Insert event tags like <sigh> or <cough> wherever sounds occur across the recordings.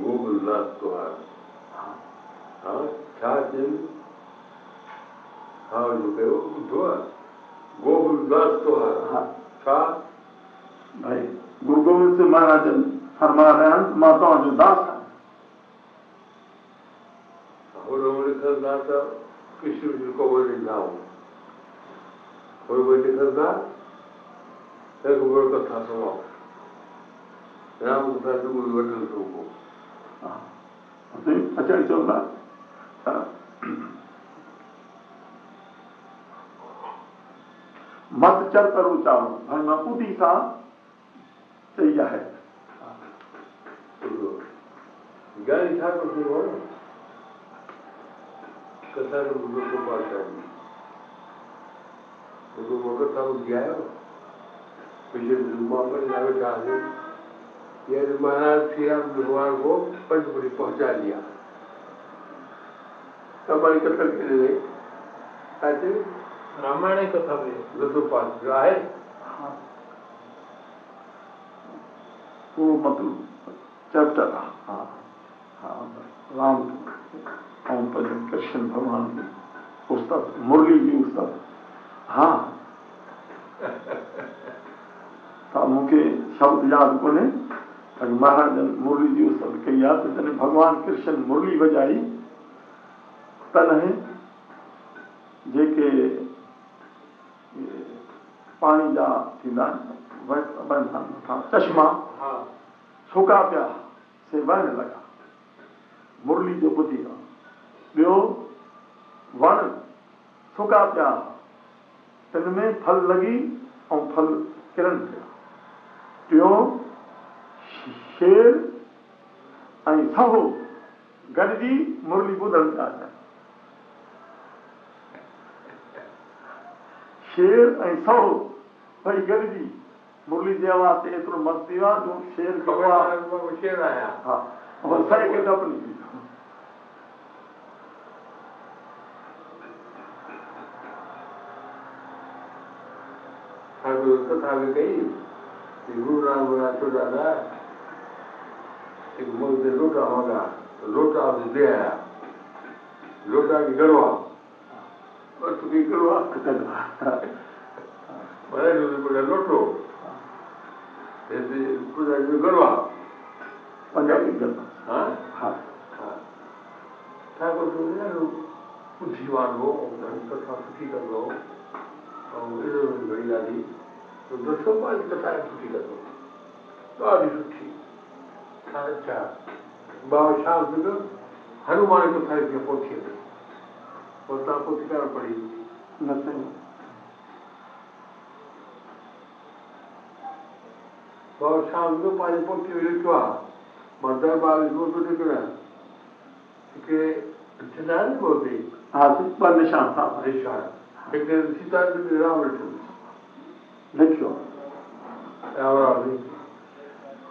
Gobıldhāt du hāda. 春 normalāt du afi cha cin hā du upe whan du au aoyu. Gobıldhāt do hāda. Gvoirrooms sir marajan Heather marajan mata vaj 720 sandh śri pulled dash khourari qa whunngeri thawda chbed hier k contro perfectly. affiliated dsh những ki替oh quauthorika segunda midh왁 koh jama dha har intr अच्छा it's all that. Uh, मत चर करो चाहो भाई मकू दिशा चाहिए है ज्ञान इच्छा करते हो कथा को गुरु को पास गुरु मगर था गया पिछले जुम्मा पर जावे कहा यदि महाराज सियाराम भगवान को पंचपुरी पहुंचा दिया कथा के लिए रामायण कथा है हाँ। वो मतलब चैप्टर हाँ हाँ राम राम कृष्ण भगवान उस्ताद मुरली जी उस्ताद हाँ <laughs> मुख्य शब्द याद को અને મહાન મુરલીજી સબ કીયા તને ભગવાન કૃષ્ણ મુરલી વજાય તને જે કે પાણી દા થીના બરનતા ચશ્મા હા સુકા પ્યા સે વાને લગા મુરલી જો બદીઓ બેઓ વન સુકા પ્યા તને મે ફલ લગી ઓ ફલ કિરણ બેઓ शेर ऐं सहो गॾिजी मुरली ॿुधण था अचनि शेर ऐं सहो भई गॾिजी मुरली जे आवाज़ ते एतिरो मस्तु थी वियो आहे जो शेर ख़बर कई गुरु राम छो दादा कि मुल्क में लोटा होगा लोटा भी दे आया लोटा की गड़वा और तू की गड़वा बड़े लोटे बड़े लोटो ऐसे कुछ ऐसे गड़वा पंजाब की गड़वा हाँ हाँ क्या कुछ नहीं है लोग कुछ जीवन हो और धन का साथ की कर लो और इधर उधर गड़ियाँ दी अच्छा बाबा शाम सिंह तो हनुमान कथा इसमें पहुंचे थे और आपको किताब पढ़ी नथिंग बाबा शाम सिंह पंहिंजे पहुची लिखियो आहे मां दरबार में थो निकिरां हिकिड़े थींदा आहिनि हुते हा ॿ निशान निशान हिकिड़े सीता राम ॾिठो लिखियो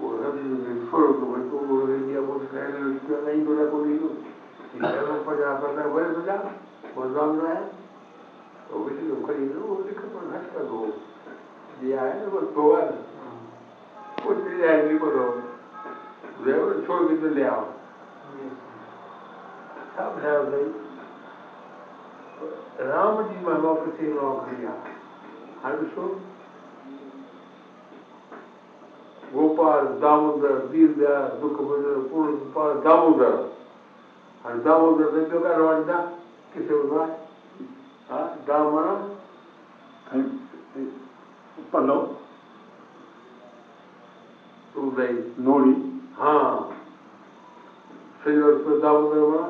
Ora il foro come quello che abbiamo Israele, il non è convenuto. Si erano pagati per la guerra già, guardando è, ho visto un carino, ho detto che non è stato, di aereo col provare. Poi ti dai il libro, devo ciò che ti leavo. सब है राम जी में वापस लौट लिया हर विश्व Gopal, Damodar, Deeldayal, Dukhavendra, Purusupal, Damodar. And Damodar they took a rod da, किसे बोला हाँ दामना पल्लव उदय नोड़ी हाँ सिल्वर पे दामोदर बना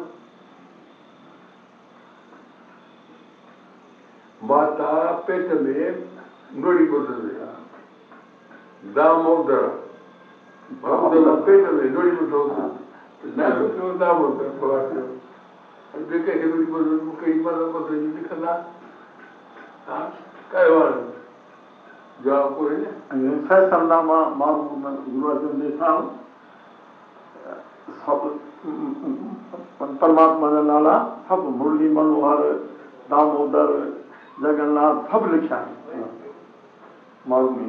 माता पेट में नोड़ी को दे दामोदर सभु परमात्मा जा नाला सभु मुरली मनोहर दामोदर जगन्नाथ सभु लिखिया आहिनि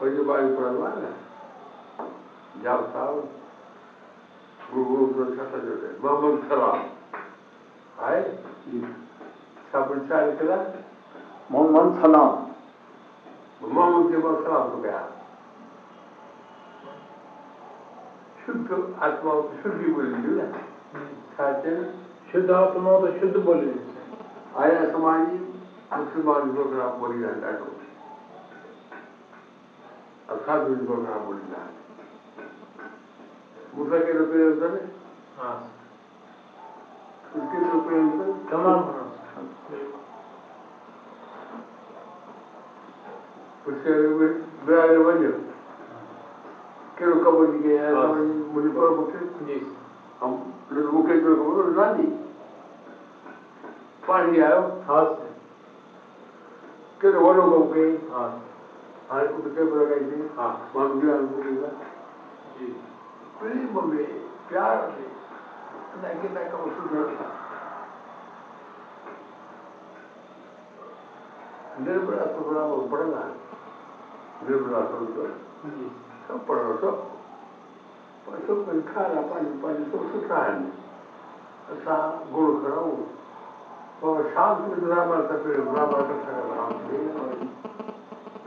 pojebali problemy. Dział cały próbował doskakać do tego. Mam Montserrat. Hayır. Sabırcı harikalar. Mon Mon Sanam. Bu Mon Mon Sanam bu kadar. Çünkü atma şurada bölünüyor ya. Sadece şurada daha o da şurada bölünüyor. Aynen samanı Müslüman bir fotoğraf bölünüyor. अख्खा दिवसभर राबवलेला आहे मुद्दा केलं तरी असं इतके रुपये उसके ब्याज वजह के रुका बन गया है मुझे पर मुके हम मुके जो को ना दी पानी आयो हाथ के रोलो को गई हाथ आज उदयपुरा गई थी मामले अनुकूल प्रेम में प्यार में नैगिता का वसूल था निर्मला तो बड़ा वो पढ़ना निर्मला तो सब पढ़ो सब सब कुछ खाना पानी पानी सब सुखा है ऐसा गुण कराऊं और शांत में रामा था फिर रामा का राम b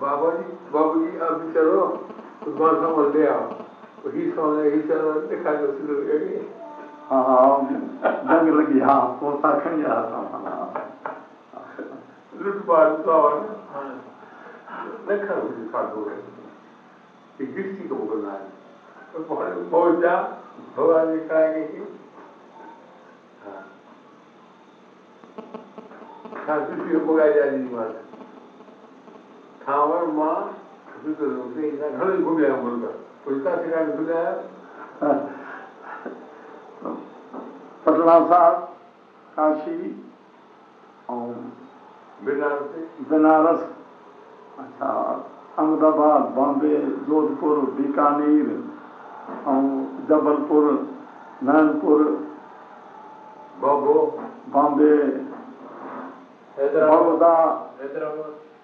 बाबा जी बाबू जी आप भी चलो बार समझ ले आओ वही समझ चल रहा देखा जो शुरू हाँ हाँ, हाँ हाँ जंग लगी हाँ पोता रहा था हाँ, तो और देखा गिरती को बोलना है जा भगवान जी कि हाँ को बोला सा काशी ऐं बनारस अच्छा अहमदाबाद बॉम्बे जोधपुर बीकानेर ऐं जबलपुर नानपुर बॉम्बे हैदराबाद हैदराबाद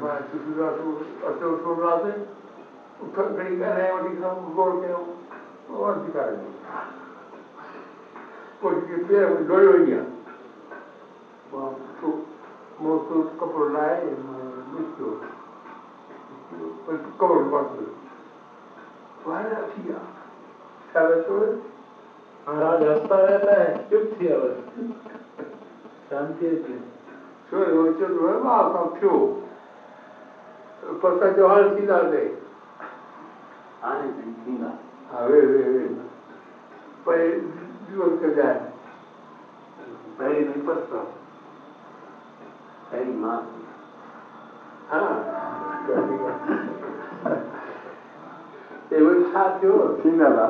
मैं सुशीला अशोक सोमला से घड़ी कह रहे और लिखा गोड़ के हो और दिखा रहे कोई पेड़ डोल हो गया मुँह तो कपड़ों लाए मृत्यु कपड़ पास वह किया महाराज हंसता रहता है चुप थी अब शांति है चलो चलो बाप का क्यों Pastor Johan Singh are there. I think Singh. Ah, wait, wait, wait. But you was ah. the guy. Very big pastor. Very man. हाँ वही साथ जो सीना था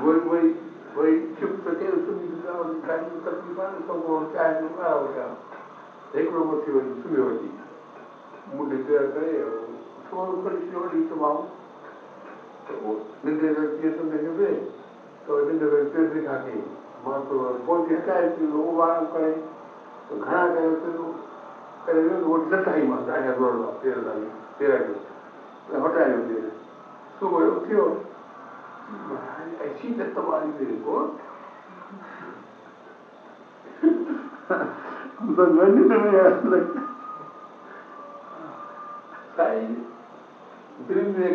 वही वही वही चुप करके उसको निकला और निकालने तक भी बात उसको वो चाहे निकाला हो गया एक लोगों से वही सुबह होती है मूं निंड न करे थोरो मूंखे ॾिसी वठो ॾिसो मां त पोइ निंड अगरि अची वई सम्झ में पिए त वरी निंड में पेर बि छा कयईं मां थोरो पोइ हिकु हिकु ॿियो उॿारो करे पोइ घणा करे पंहिंजो करे वियो उहो न टाइम आहे ॾह हज़ार आहे तेरहं तारीख़ तेरहं जो त हटायो पेर सुबुह जो उथियो त वारी असांजी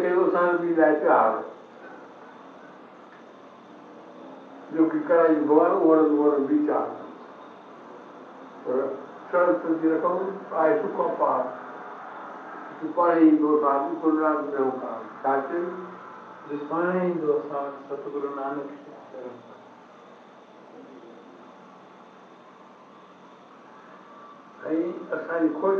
खोज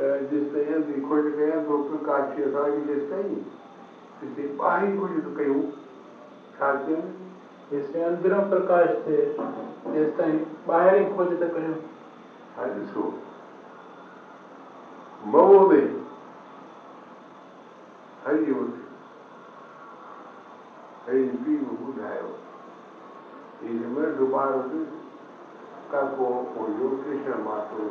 जेसिताईं खोजे कयां पोइ कोई काज थी असांखे जेसिताईं हिते ॿाहिरि खोज त कयूं छा कयूं जेसि ताईं अंदरां प्रकाश थिए तेसि ताईं ॿाहिरि ई खोज त कयूं हाणे ॾिसो मऊ में हरी ॿुधायो हिन में दुबारो का को योगेश्वर मात्र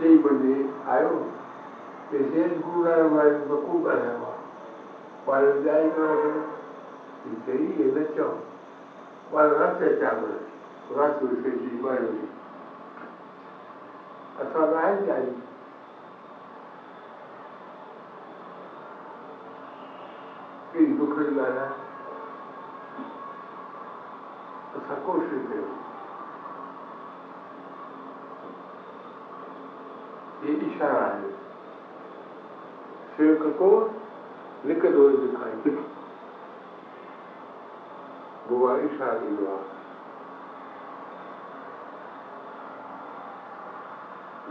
这一目的还有，建设国家的物质基础啊。国家一个经济建设啊，国家建设啊，国家建设的经济管理啊，这方面讲，这个可以讲啊，这很关键的。ॾींहुं ॾिसण शिव को लिक दोए दिखाई दिख बुवाई शादी हुआ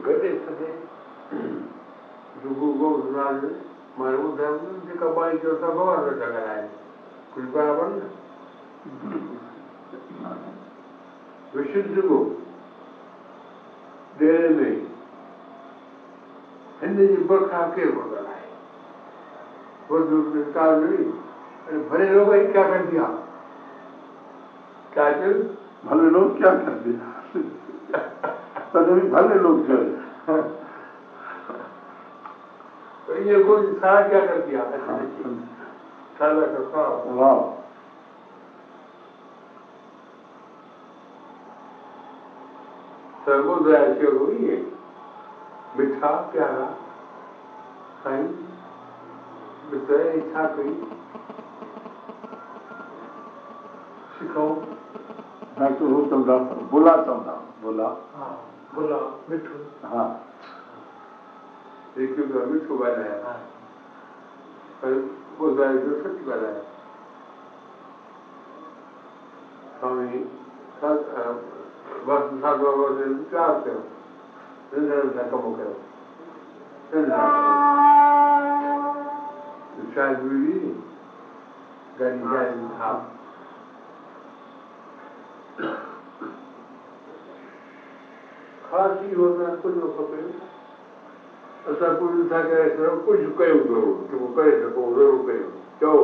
गदे सदे जुगु गो रुनाल मारो दम जे कबाई जो सब और जगह आए विशुद्ध में એની જે બરખા કે होगा બધું કાળ નહીં અને ભલે લોકો એ क्या कर दिया क्या कर भले लोग क्या कर दिया तभी भले लोग जो है तो ये गुण सारा क्या कर दिया हाँ, हाँ। सारा करता वाह सर्वोदय से हुई है मिठा प्यारा खाई वितय इच्छा कई सिखाओ डॉक्टर हू चवंदा बुला चवंदा बुला हाँ बुला मिठू हाँ एक ही बार हिकु ॿियो है हाँ पर वो जाए जो सच है हमें सात ॻाल्हायां स्वामी साधु बाबा प्यार कयो ルーレル・ネトモケロ。The child will be eating. Then he has in half. खासी हो ना कुछ हो सके ऐसा कुछ था क्या ऐसा कुछ कई उधर हो कि वो कई ना कोई उधर हो कई हो क्या हो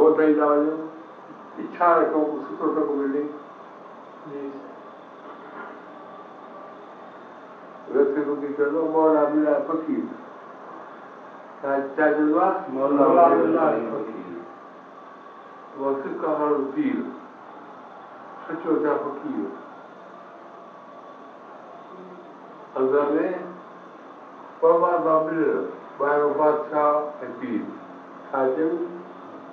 वो तो नहीं इच्छा रखो उसी प्रोटो को बिल्डिंग રસરૂપી ચલો મોલ આબુલા ફકીર સાચા જલવા મોલા આબુલા ફકીર વસુ કહાળો પીર સચો જા ફકીર અગમે પવા બાબલ બારો બાદશાહ પીર સાચું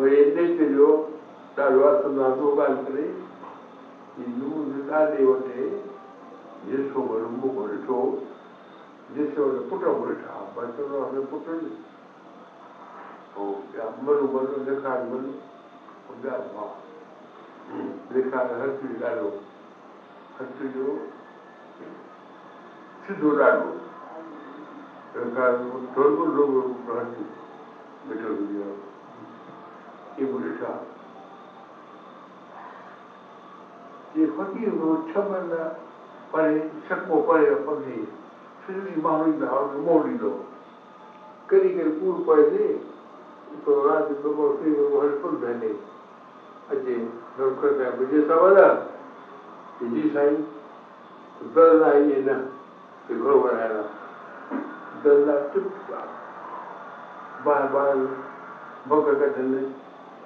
foi ele oh, que deu talo a tudo o que ele fez e no इहो ॾिठो आहे फ़क़ीर हिकिड़ो छह महीना परे छको परे फ़क़ीर सॼो ॾींहुं माण्हुनि जी दाल मोह ॾींदो हुओ कॾहिं कॾहिं कूर पए थे हिकिड़ो राति दुबो हर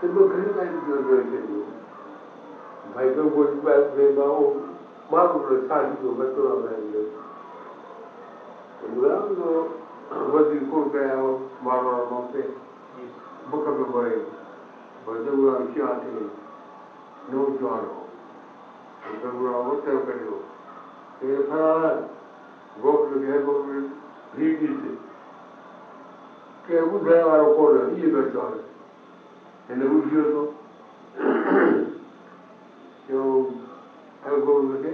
તો ઘણી વાર જોઈ લેજો ભાઈ તો ગોળીબાર પ્રેમાઓ મારું સાંજું હતો અમે તો વધી કોણ ગયા મારવા માટે બકમે ભરે ભજવડા વિશ્વાસથી નવજવાનો ભજવડા વચન કર્યો એ ફરાર ગોકળ ઘેર ગોકળ ભીગી છે કે ઉધરાવાળો કોણ એ બેસવાનો हिन ॿुधियो थो हर गोबिंद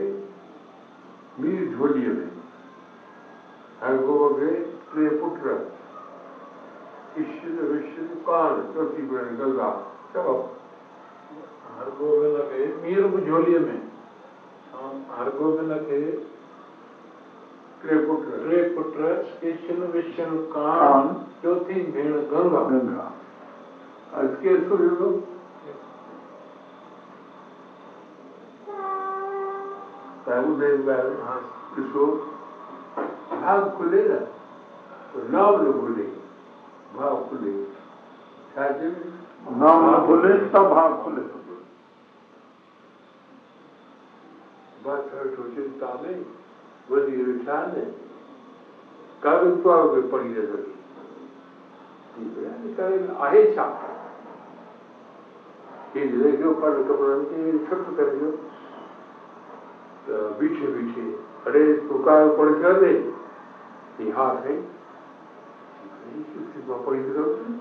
मीर झोलीअ में हर गोबिंद खे टे पुट इष्ट चौथी भेण गंगा चओ हर गोबिंद मीर बि झोलीअ में चौथी Als Geldverhübung? प्रभु देव इसको भाव खुलेगा तो नाम न भाव खुले नाम न तब भाव खुले बात सोचिता में वही विचार है कभी तो पड़ी रह आहे छा ही लेखियो पर कपड़नि खे छुट करियो त तो बीठे बीठे अड़े तुकायो पण कयो ॾे ही हा साईं मां पढ़ी सघां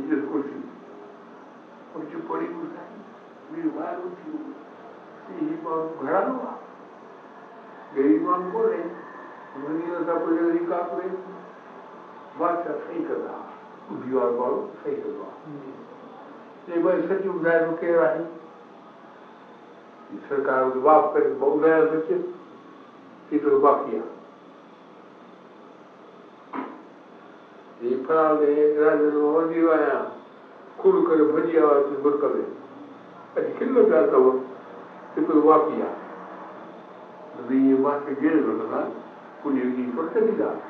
इज़त कुर्सी कुर्सी पढ़ी मुंहिंजो ॿार उथी ही माण्हू घणा हुआ गरीब माण्हू कोन्हे हुननि सां पुॼो रिकाप में varsa fake Allah. If you are borrowed, fake Allah. Labor is such a driver के राही सरकार को माफ कर बहुत गया बच्चे कि तो बाकिया ये फराल ने राजन मोहन जी आया खुल कर भजिया और तुझ बुर कर अरे किलो जाता हो कि तो बाकिया ये माफ के गिर रहा कुछ ये पर चली जाता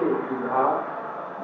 100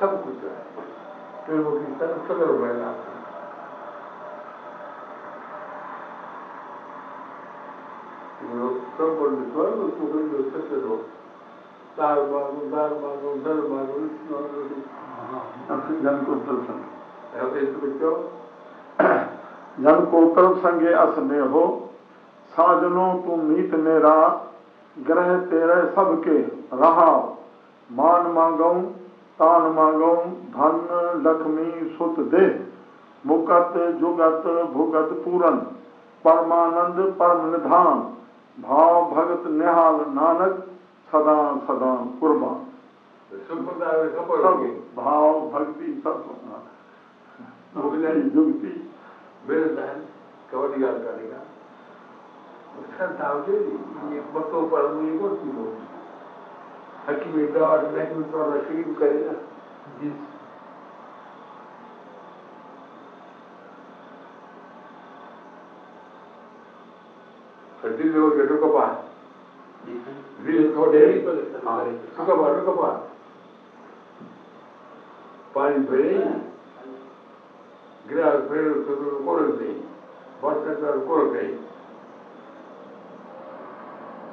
सब कुछ है फिर वो कीर्तन सगल व्हायला सब पंडितवर तुम्ही दिवसाचे लोक तार मागून दार मागून धर मागून जनकोतल संग जनकोतल संगे अस में हो साजनों तुम मीत मेरा ग्रह तेरे सबके रहा मान मांगऊ तान मांगो धन लक्ष्मी सुत दे मुकत जुगत भुगत पूरन परमानंद परम निधान भाव भगत निहाल नानक सदा सदा कुर्बान सब भाव भक्ति सब युक्ति मेरे बहन कबड्डी गाल का देखा उसका दाव दे दी ये बसों पर मुझे कौन सी होगी that we regard language or machine karega yes This is what you took upon. This is what you took upon. Took upon. पानी भरे गिलास भरे उसको कोरक दे बर्तन कोरक दे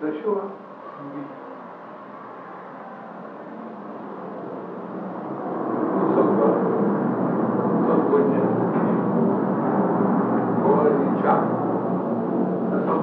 तो शुआ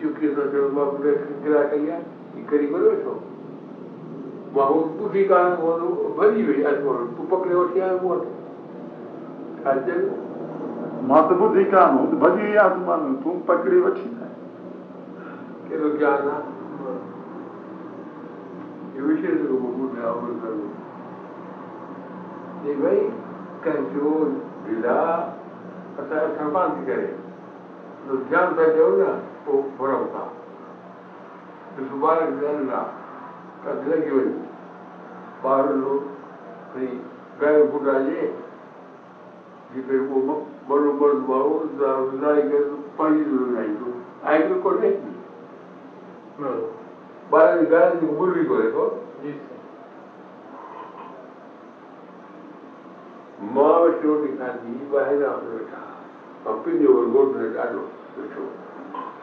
છો વાહુ તુજી કારણ બની ગઈ અજમોર તું પકડ્યો છે અજમોર માત બુદ્ધિ કામ ભજી આત્માનું તું પકડી વછી કેનું જ્ઞાન એ વિશેષ રૂપ બુદ્ધિ આવડું કરવું એ ભાઈ કંટ્રોલ લીલા અથવા સંપાદન કરે તો ધ્યાન થાય જવું ને pemerintah disubarkan dengan kajian baru ni gaya budaya जिसे वो बड़ो बड़ बाबू जाए गए तो पानी जरूर आई तो आई तो कोई नहीं हाँ। बारह ग्यारह दिन बुरी को देखो माँ बेटो निकाली बाहर आपने बैठा अपनी और गोद ने डालो बच्चों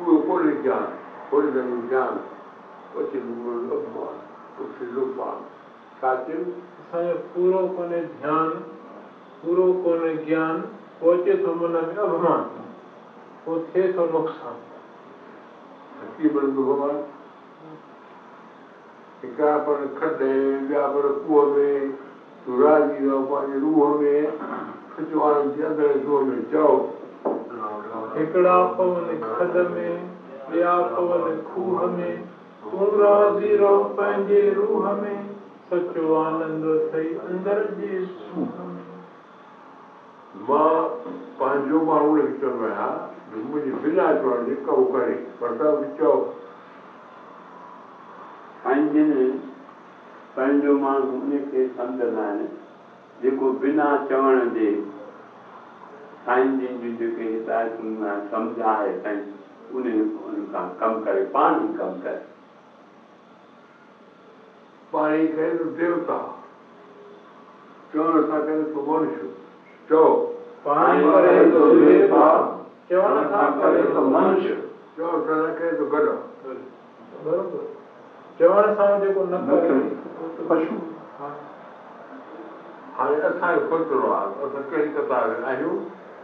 छा चय असां कोन्हे पोइ थिए थो नुक़सानु हिकिड़ा पंहिंजे रूह में रूह में चओ हिकड़ा पवन खड में ॿिया पवन खूह में तूं राज़ी रहो पंहिंजे रूह में सचो आनंद अथई अंदर जे सूह में मां पंहिंजो माण्हू न विचणो आहियां मुंहिंजी बिना चवण जी कबू करे प्रताप चओ साईं जिन पंहिंजो माण्हू हुनखे सम्झंदा आहिनि जेको बिना चवण जे साईं जी jain ju, jain you k えー k Kristin za ma FYPan karit pahn hyn kam karit pahn kw Assassa. Pani करे they sell. arring 說 ang za ma et curryome siwa sir. ish char hi pahn kare the 一看 dahi firegl им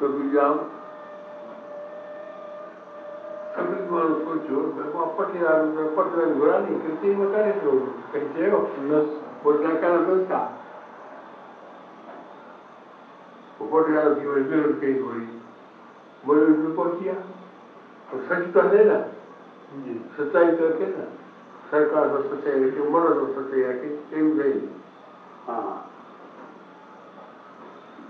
कभी तो जाओ कभी मानस तो को छोड़ मैं को अपट नहीं आ रहा मैं अपट तो मैं घोड़ा नहीं कृति में करे छोड़ कहीं से हो बोलना कहना बोलता उपट गया उसकी मजबूर कहीं थोड़ी बोले उसमें किया और सच तो है ना सच्चाई तो है ना सरकार तो सच्चाई रखे मनो तो सच्चाई रखे एक नहीं हाँ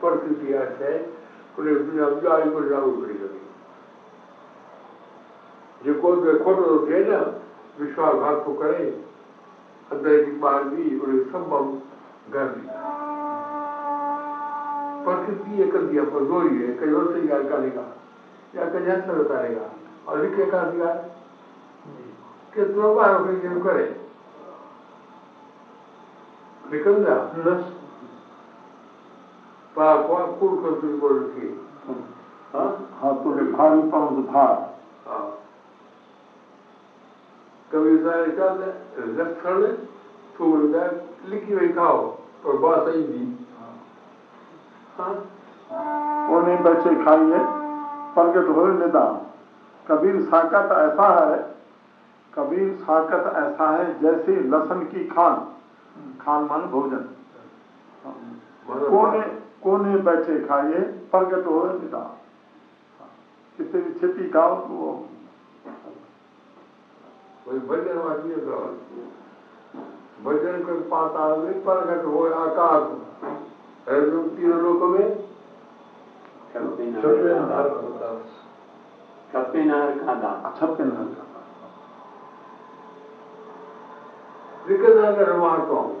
percuti ourselves could have been of joy could now freedom. जो कोई बेखोट होते हैं ना विश्वासघात को करें अंदर की बाहर भी उन्हें संभव घर दिया प्रकृति ये कर दिया पर गोई है कहीं और से याद करेगा या कहीं हद तक उतारेगा और लिखे का दिया कि प्रभाव करें निकल जा नस हाँ, हाँ, हाँ, तो लिखी वही खाओ पर बात उन्हें बच्चे खाइए प्रगट हो निदा कबीर साकत ऐसा है कबीर साकत ऐसा है जैसे लसन की खान खान मान भोजन कोने बैठे खाइए प्रगट हो पिता किसी भी छिपी खाओ तो वो भजन वाली भजन कर पाता में प्रगट हो आकाश तीनों लोक में छपेनार छपेनार का दान हाँ, छपेनार का दान विकलांग रमार कौन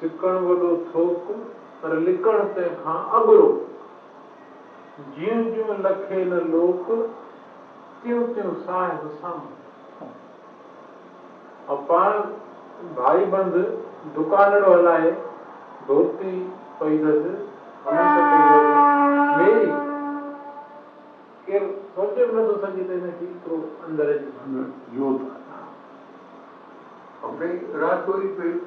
सिकण वॾो थोक पर लिकण तंहिंखां अॻिरो जीअं जूं लखे न लोक तियूं तियूं साहिब साम्हूं ऐं पाण भाई बंदि दुकानड़ो हलाए धोती पई अथसि मेरी केरु सोचे बि नथो सघे त हिनखे हिकिड़ो अंदरि जो राजौरी पेट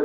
ॾह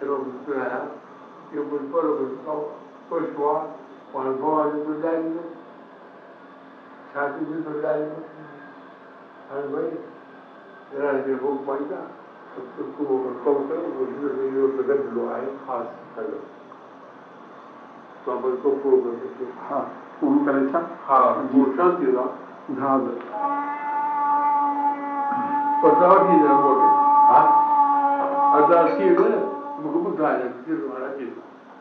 अहिड़ो eu vou para o hospital, estou chorar, quando vou ali para o Lénio, já tive o Lénio, aí vai, era de vou para o Lénio, eu vou para o Lénio, eu vou para o Lénio, eu vou para o Lénio, हा हा हा हा हा हा हा हा kumlayan jir wala jir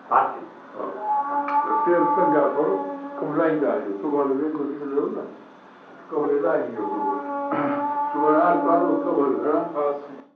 pati ter sanga koro kumlayan jayu kumlayan jayu kumlayan jayu kumlayan jayu kumlayan jayu kumlayan jayu kumlayan